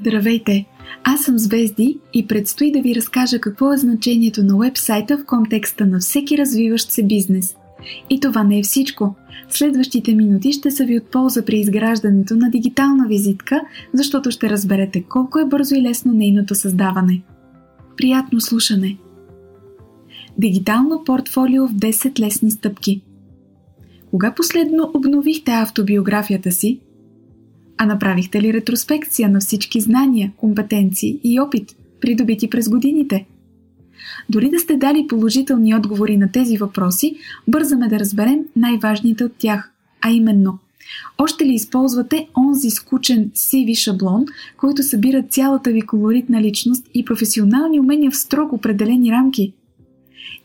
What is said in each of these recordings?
Здравейте! Аз съм Звезди и предстои да ви разкажа какво е значението на вебсайта в контекста на всеки развиващ се бизнес. И това не е всичко. Следващите минути ще са ви от полза при изграждането на дигитална визитка, защото ще разберете колко е бързо и лесно нейното създаване. Приятно слушане! Дигитално портфолио в 10 лесни стъпки. Кога последно обновихте автобиографията си? А направихте ли ретроспекция на всички знания, компетенции и опит, придобити през годините? Дори да сте дали положителни отговори на тези въпроси, бързаме да разберем най-важните от тях, а именно още ли използвате онзи скучен CV шаблон, който събира цялата ви колоритна личност и професионални умения в строго определени рамки?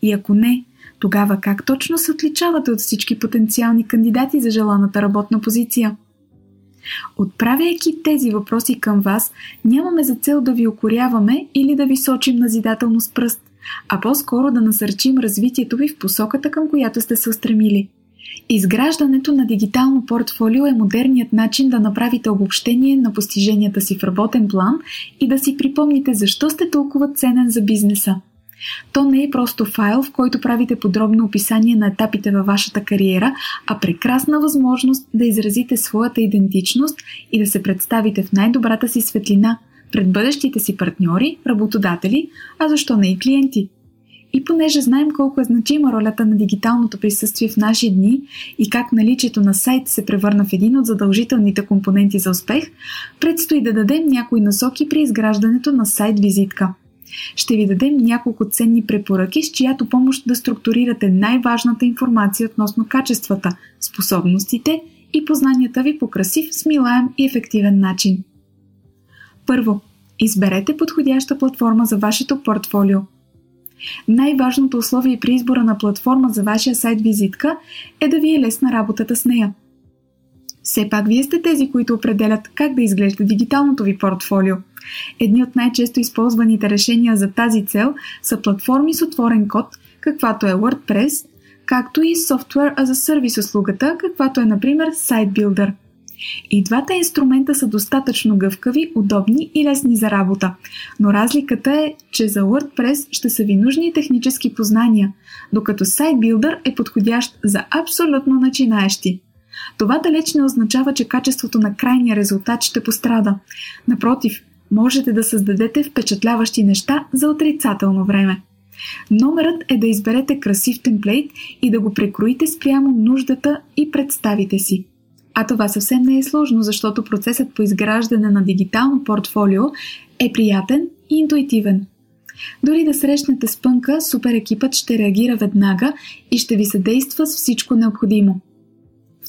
И ако не, тогава как точно се отличавате от всички потенциални кандидати за желаната работна позиция? Отправяйки тези въпроси към вас, нямаме за цел да ви окоряваме или да ви сочим назидателно с пръст, а по-скоро да насърчим развитието ви в посоката, към която сте се устремили. Изграждането на дигитално портфолио е модерният начин да направите обобщение на постиженията си в работен план и да си припомните защо сте толкова ценен за бизнеса. То не е просто файл, в който правите подробно описание на етапите във вашата кариера, а прекрасна възможност да изразите своята идентичност и да се представите в най-добрата си светлина пред бъдещите си партньори, работодатели, а защо не и клиенти. И понеже знаем колко е значима ролята на дигиталното присъствие в наши дни и как наличието на сайт се превърна в един от задължителните компоненти за успех, предстои да дадем някои насоки при изграждането на сайт-визитка – ще ви дадем няколко ценни препоръки, с чиято помощ да структурирате най-важната информация относно качествата, способностите и познанията ви по красив, смилаем и ефективен начин. Първо, изберете подходяща платформа за вашето портфолио. Най-важното условие при избора на платформа за вашия сайт-визитка е да ви е лесна работата с нея. Все пак вие сте тези, които определят как да изглежда дигиталното ви портфолио – Едни от най-често използваните решения за тази цел са платформи с отворен код, каквато е WordPress, както и Software as a Service услугата, каквато е например SiteBuilder. И двата инструмента са достатъчно гъвкави, удобни и лесни за работа. Но разликата е, че за WordPress ще са ви нужни технически познания, докато SiteBuilder е подходящ за абсолютно начинаещи. Това далеч не означава, че качеството на крайния резултат ще пострада. Напротив, можете да създадете впечатляващи неща за отрицателно време. Номерът е да изберете красив темплейт и да го прекроите спрямо нуждата и представите си. А това съвсем не е сложно, защото процесът по изграждане на дигитално портфолио е приятен и интуитивен. Дори да срещнете спънка, супер екипът ще реагира веднага и ще ви съдейства с всичко необходимо.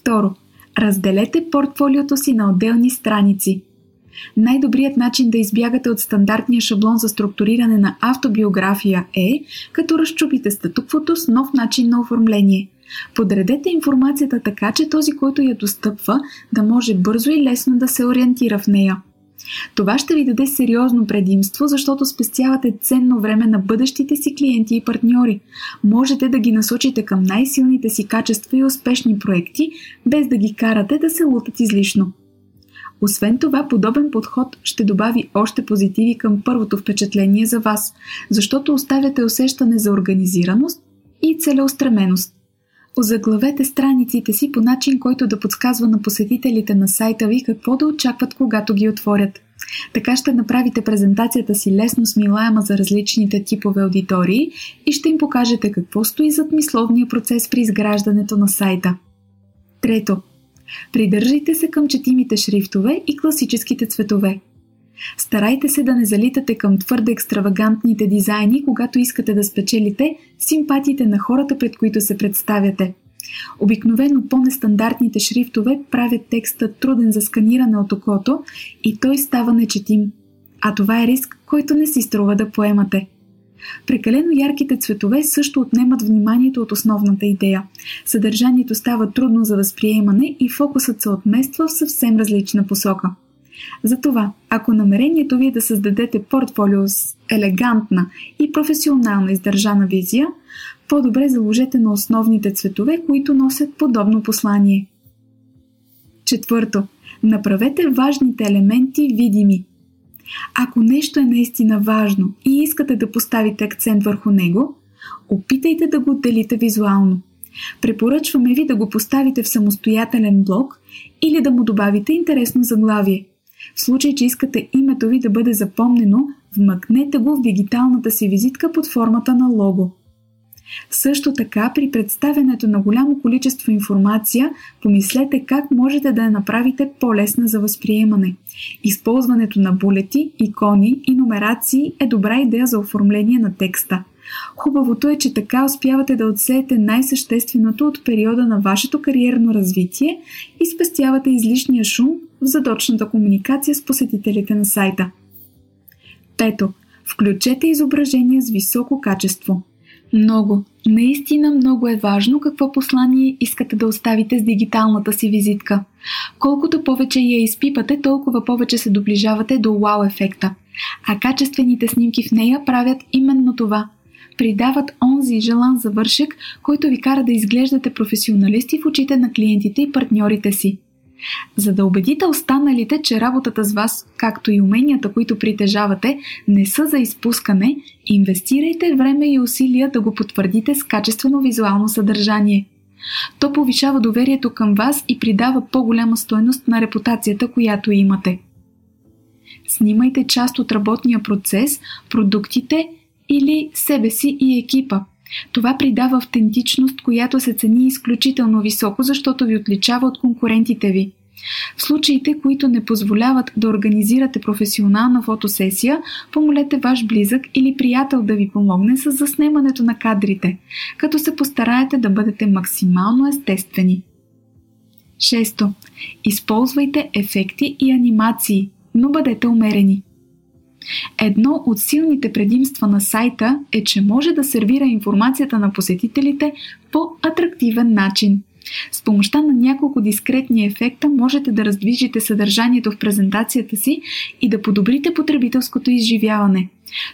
Второ, разделете портфолиото си на отделни страници – най-добрият начин да избягате от стандартния шаблон за структуриране на автобиография е, като разчупите статуквото с нов начин на оформление. Подредете информацията така, че този, който я достъпва, да може бързо и лесно да се ориентира в нея. Това ще ви даде сериозно предимство, защото спестявате ценно време на бъдещите си клиенти и партньори. Можете да ги насочите към най-силните си качества и успешни проекти, без да ги карате да се лутат излишно. Освен това, подобен подход ще добави още позитиви към първото впечатление за вас, защото оставяте усещане за организираност и целеустременост. Озаглавете страниците си по начин, който да подсказва на посетителите на сайта ви какво да очакват, когато ги отворят. Така ще направите презентацията си лесно смилаема за различните типове аудитории и ще им покажете какво стои зад мисловния процес при изграждането на сайта. Трето, Придържайте се към четимите шрифтове и класическите цветове. Старайте се да не залитате към твърде екстравагантните дизайни, когато искате да спечелите симпатиите на хората, пред които се представяте. Обикновено по-нестандартните шрифтове правят текста труден за сканиране от окото и той става нечетим. А това е риск, който не си струва да поемате. Прекалено ярките цветове също отнемат вниманието от основната идея. Съдържанието става трудно за възприемане и фокусът се отмества в съвсем различна посока. Затова, ако намерението ви е да създадете портфолио с елегантна и професионална издържана визия, по-добре заложете на основните цветове, които носят подобно послание. Четвърто. Направете важните елементи видими – Ако нещо е наистина важно и искате да поставите акцент върху него, опитайте да го отделите визуално. Препоръчваме ви да го поставите в самостоятелен блок или да му добавите интересно заглавие. В случай, че искате името ви да бъде запомнено, вмъкнете го в дигиталната си визитка под формата на лого. Също така, при представянето на голямо количество информация, помислете как можете да я направите по-лесна за възприемане. Използването на булети, икони и номерации е добра идея за оформление на текста. Хубавото е, че така успявате да отсеете най-същественото от периода на вашето кариерно развитие и спестявате излишния шум в задочната комуникация с посетителите на сайта. Пето. Включете изображения с високо качество – много, наистина много е важно какво послание искате да оставите с дигиталната си визитка. Колкото повече я изпипате, толкова повече се доближавате до вау ефекта. А качествените снимки в нея правят именно това. Придават онзи желан завършек, който ви кара да изглеждате професионалисти в очите на клиентите и партньорите си. За да убедите останалите, че работата с вас, както и уменията, които притежавате, не са за изпускане, инвестирайте време и усилия да го потвърдите с качествено визуално съдържание. То повишава доверието към вас и придава по-голяма стойност на репутацията, която имате. Снимайте част от работния процес, продуктите или себе си и екипа. Това придава автентичност, която се цени изключително високо, защото ви отличава от конкурентите ви. В случаите, които не позволяват да организирате професионална фотосесия, помолете ваш близък или приятел да ви помогне с заснемането на кадрите, като се постараете да бъдете максимално естествени. Шесто. Използвайте ефекти и анимации, но бъдете умерени. Едно от силните предимства на сайта е, че може да сервира информацията на посетителите по атрактивен начин. С помощта на няколко дискретни ефекта можете да раздвижите съдържанието в презентацията си и да подобрите потребителското изживяване.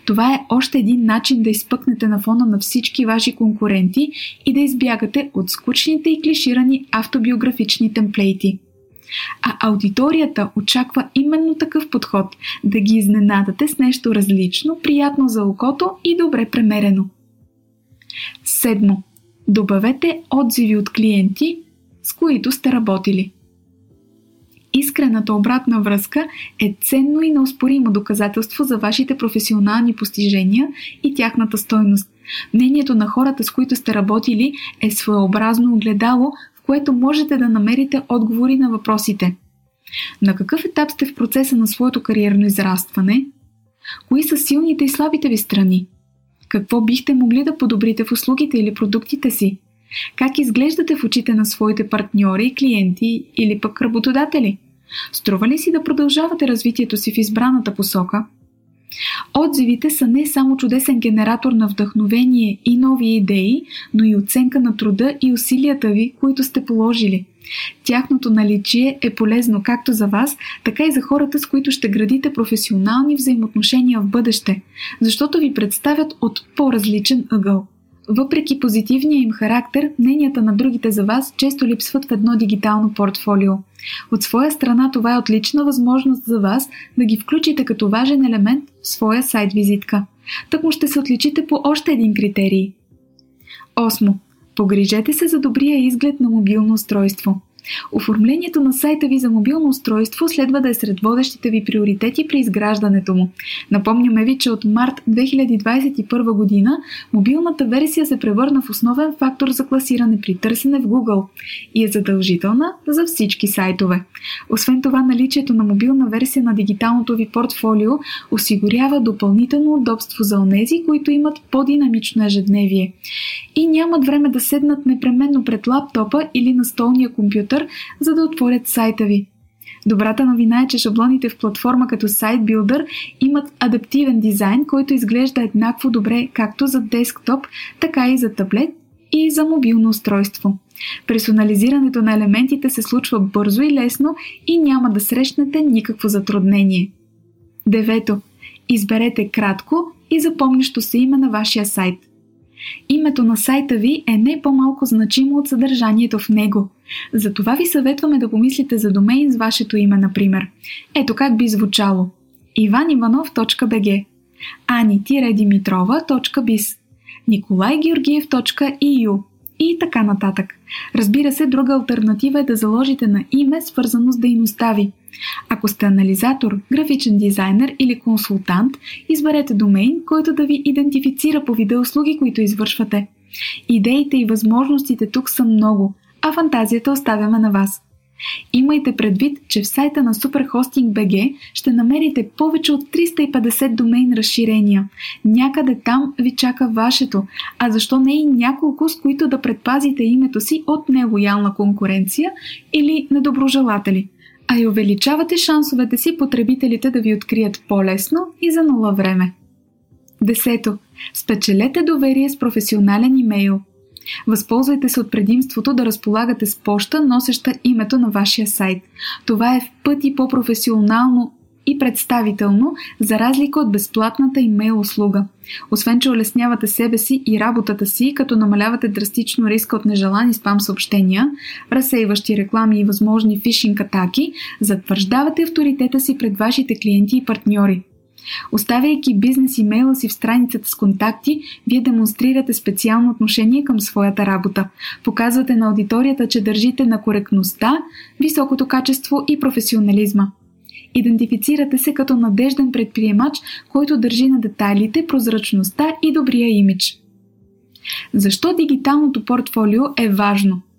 Това е още един начин да изпъкнете на фона на всички ваши конкуренти и да избягате от скучните и клиширани автобиографични темплейти. А аудиторията очаква именно такъв подход да ги изненадате с нещо различно, приятно за окото и добре премерено. Седмо. Добавете отзиви от клиенти, с които сте работили. Искрената обратна връзка е ценно и неоспоримо доказателство за вашите професионални постижения и тяхната стойност. Мнението на хората, с които сте работили, е своеобразно огледало, което можете да намерите отговори на въпросите. На какъв етап сте в процеса на своето кариерно израстване? Кои са силните и слабите ви страни? Какво бихте могли да подобрите в услугите или продуктите си? Как изглеждате в очите на своите партньори, клиенти или пък работодатели? Струва ли си да продължавате развитието си в избраната посока? Отзивите са не само чудесен генератор на вдъхновение и нови идеи, но и оценка на труда и усилията ви, които сте положили. Тяхното наличие е полезно както за вас, така и за хората, с които ще градите професионални взаимоотношения в бъдеще, защото ви представят от по-различен ъгъл. Въпреки позитивния им характер, мненията на другите за вас често липсват в едно дигитално портфолио. От своя страна това е отлична възможност за вас да ги включите като важен елемент в своя сайт-визитка. Так му ще се отличите по още един критерий. Осмо. Погрижете се за добрия изглед на мобилно устройство. Оформлението на сайта ви за мобилно устройство следва да е сред водещите ви приоритети при изграждането му. Напомняме ви, че от март 2021 година мобилната версия се превърна в основен фактор за класиране при търсене в Google и е задължителна за всички сайтове. Освен това, наличието на мобилна версия на дигиталното ви портфолио осигурява допълнително удобство за онези, които имат по-динамично ежедневие и нямат време да седнат непременно пред лаптопа или на столния компютър, за да отворят сайта ви. Добрата новина е, че шаблоните в платформа като SiteBuilder имат адаптивен дизайн, който изглежда еднакво добре както за десктоп, така и за таблет и за мобилно устройство. Персонализирането на елементите се случва бързо и лесно и няма да срещнете никакво затруднение. Девето. Изберете кратко и запомнящо се име на вашия сайт – Името на сайта ви е не по-малко значимо от съдържанието в него. Затова ви съветваме да помислите за домейн с вашето име, например. Ето как би звучало. иваниванов.bg ani-dimitrova.biz николайгеоргиев.eu и така нататък. Разбира се, друга альтернатива е да заложите на име, свързано с дейността ви. Ако сте анализатор, графичен дизайнер или консултант, изберете домейн, който да ви идентифицира по вида услуги, които извършвате. Идеите и възможностите тук са много, а фантазията оставяме на вас. Имайте предвид, че в сайта на SuperHosting.bg ще намерите повече от 350 домейн разширения. Някъде там ви чака вашето, а защо не и няколко, с които да предпазите името си от нелоялна конкуренция или недоброжелатели а и увеличавате шансовете си потребителите да ви открият по-лесно и за нула време. Десето. Спечелете доверие с професионален имейл – Възползвайте се от предимството да разполагате с поща, носеща името на вашия сайт. Това е в пъти по-професионално и представително, за разлика от безплатната имейл услуга. Освен, че улеснявате себе си и работата си, като намалявате драстично риска от нежелани спам съобщения, разсейващи реклами и възможни фишинг атаки, затвърждавате авторитета си пред вашите клиенти и партньори. Оставяйки бизнес имейла си в страницата с контакти, вие демонстрирате специално отношение към своята работа. Показвате на аудиторията, че държите на коректността, високото качество и професионализма. Идентифицирате се като надежден предприемач, който държи на детайлите, прозрачността и добрия имидж. Защо дигиталното портфолио е важно –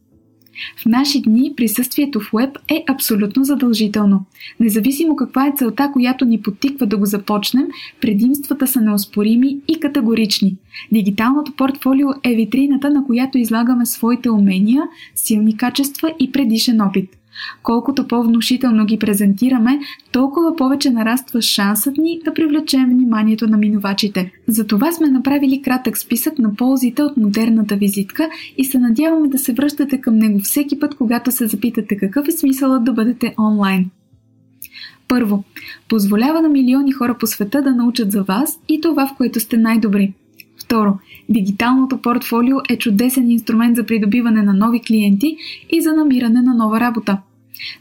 в наши дни присъствието в веб е абсолютно задължително. Независимо каква е целта, която ни потиква да го започнем, предимствата са неоспорими и категорични. Дигиталното портфолио е витрината, на която излагаме своите умения, силни качества и предишен опит – Колкото по-внушително ги презентираме, толкова повече нараства шансът ни да привлечем вниманието на минувачите. Затова сме направили кратък списък на ползите от модерната визитка и се надяваме да се връщате към него всеки път, когато се запитате какъв е смисълът да бъдете онлайн. Първо, позволява на милиони хора по света да научат за вас и това, в което сте най-добри. Второ, дигиталното портфолио е чудесен инструмент за придобиване на нови клиенти и за намиране на нова работа.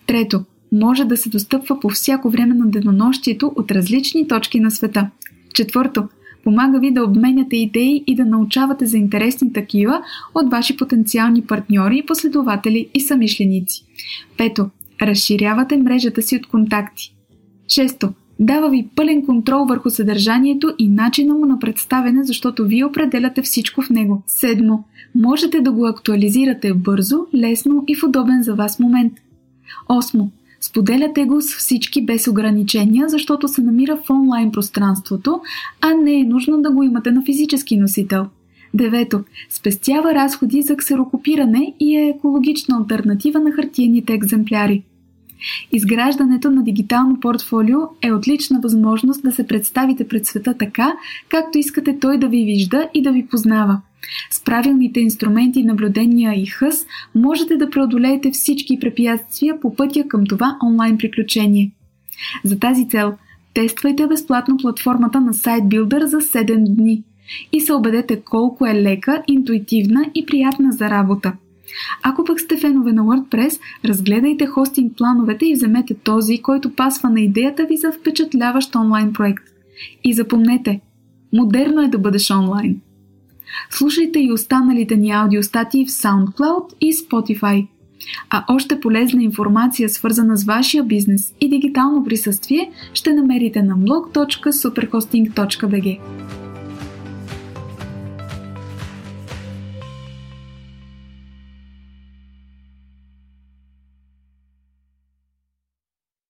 Трето, може да се достъпва по всяко време на денонощието от различни точки на света. Четвърто, помага ви да обменяте идеи и да научавате за интересни такива от ваши потенциални партньори, последователи и самишленици. Пето, разширявате мрежата си от контакти. Шесто, Дава ви пълен контрол върху съдържанието и начина му на представяне, защото вие определяте всичко в него. Седмо. Можете да го актуализирате бързо, лесно и в удобен за вас момент. Осмо. Споделяте го с всички без ограничения, защото се намира в онлайн пространството, а не е нужно да го имате на физически носител. Девето. Спестява разходи за ксерокопиране и е екологична альтернатива на хартиените екземпляри. Изграждането на дигитално портфолио е отлична възможност да се представите пред света така, както искате той да ви вижда и да ви познава. С правилните инструменти наблюдения и хъс можете да преодолеете всички препятствия по пътя към това онлайн приключение. За тази цел тествайте безплатно платформата на SiteBuilder за 7 дни и се убедете колко е лека, интуитивна и приятна за работа. Ако пък сте фенове на WordPress, разгледайте хостинг плановете и вземете този, който пасва на идеята ви за впечатляващ онлайн проект. И запомнете, модерно е да бъдеш онлайн. Слушайте и останалите ни аудиостатии в SoundCloud и Spotify. А още полезна информация, свързана с вашия бизнес и дигитално присъствие, ще намерите на blog.superhosting.bg.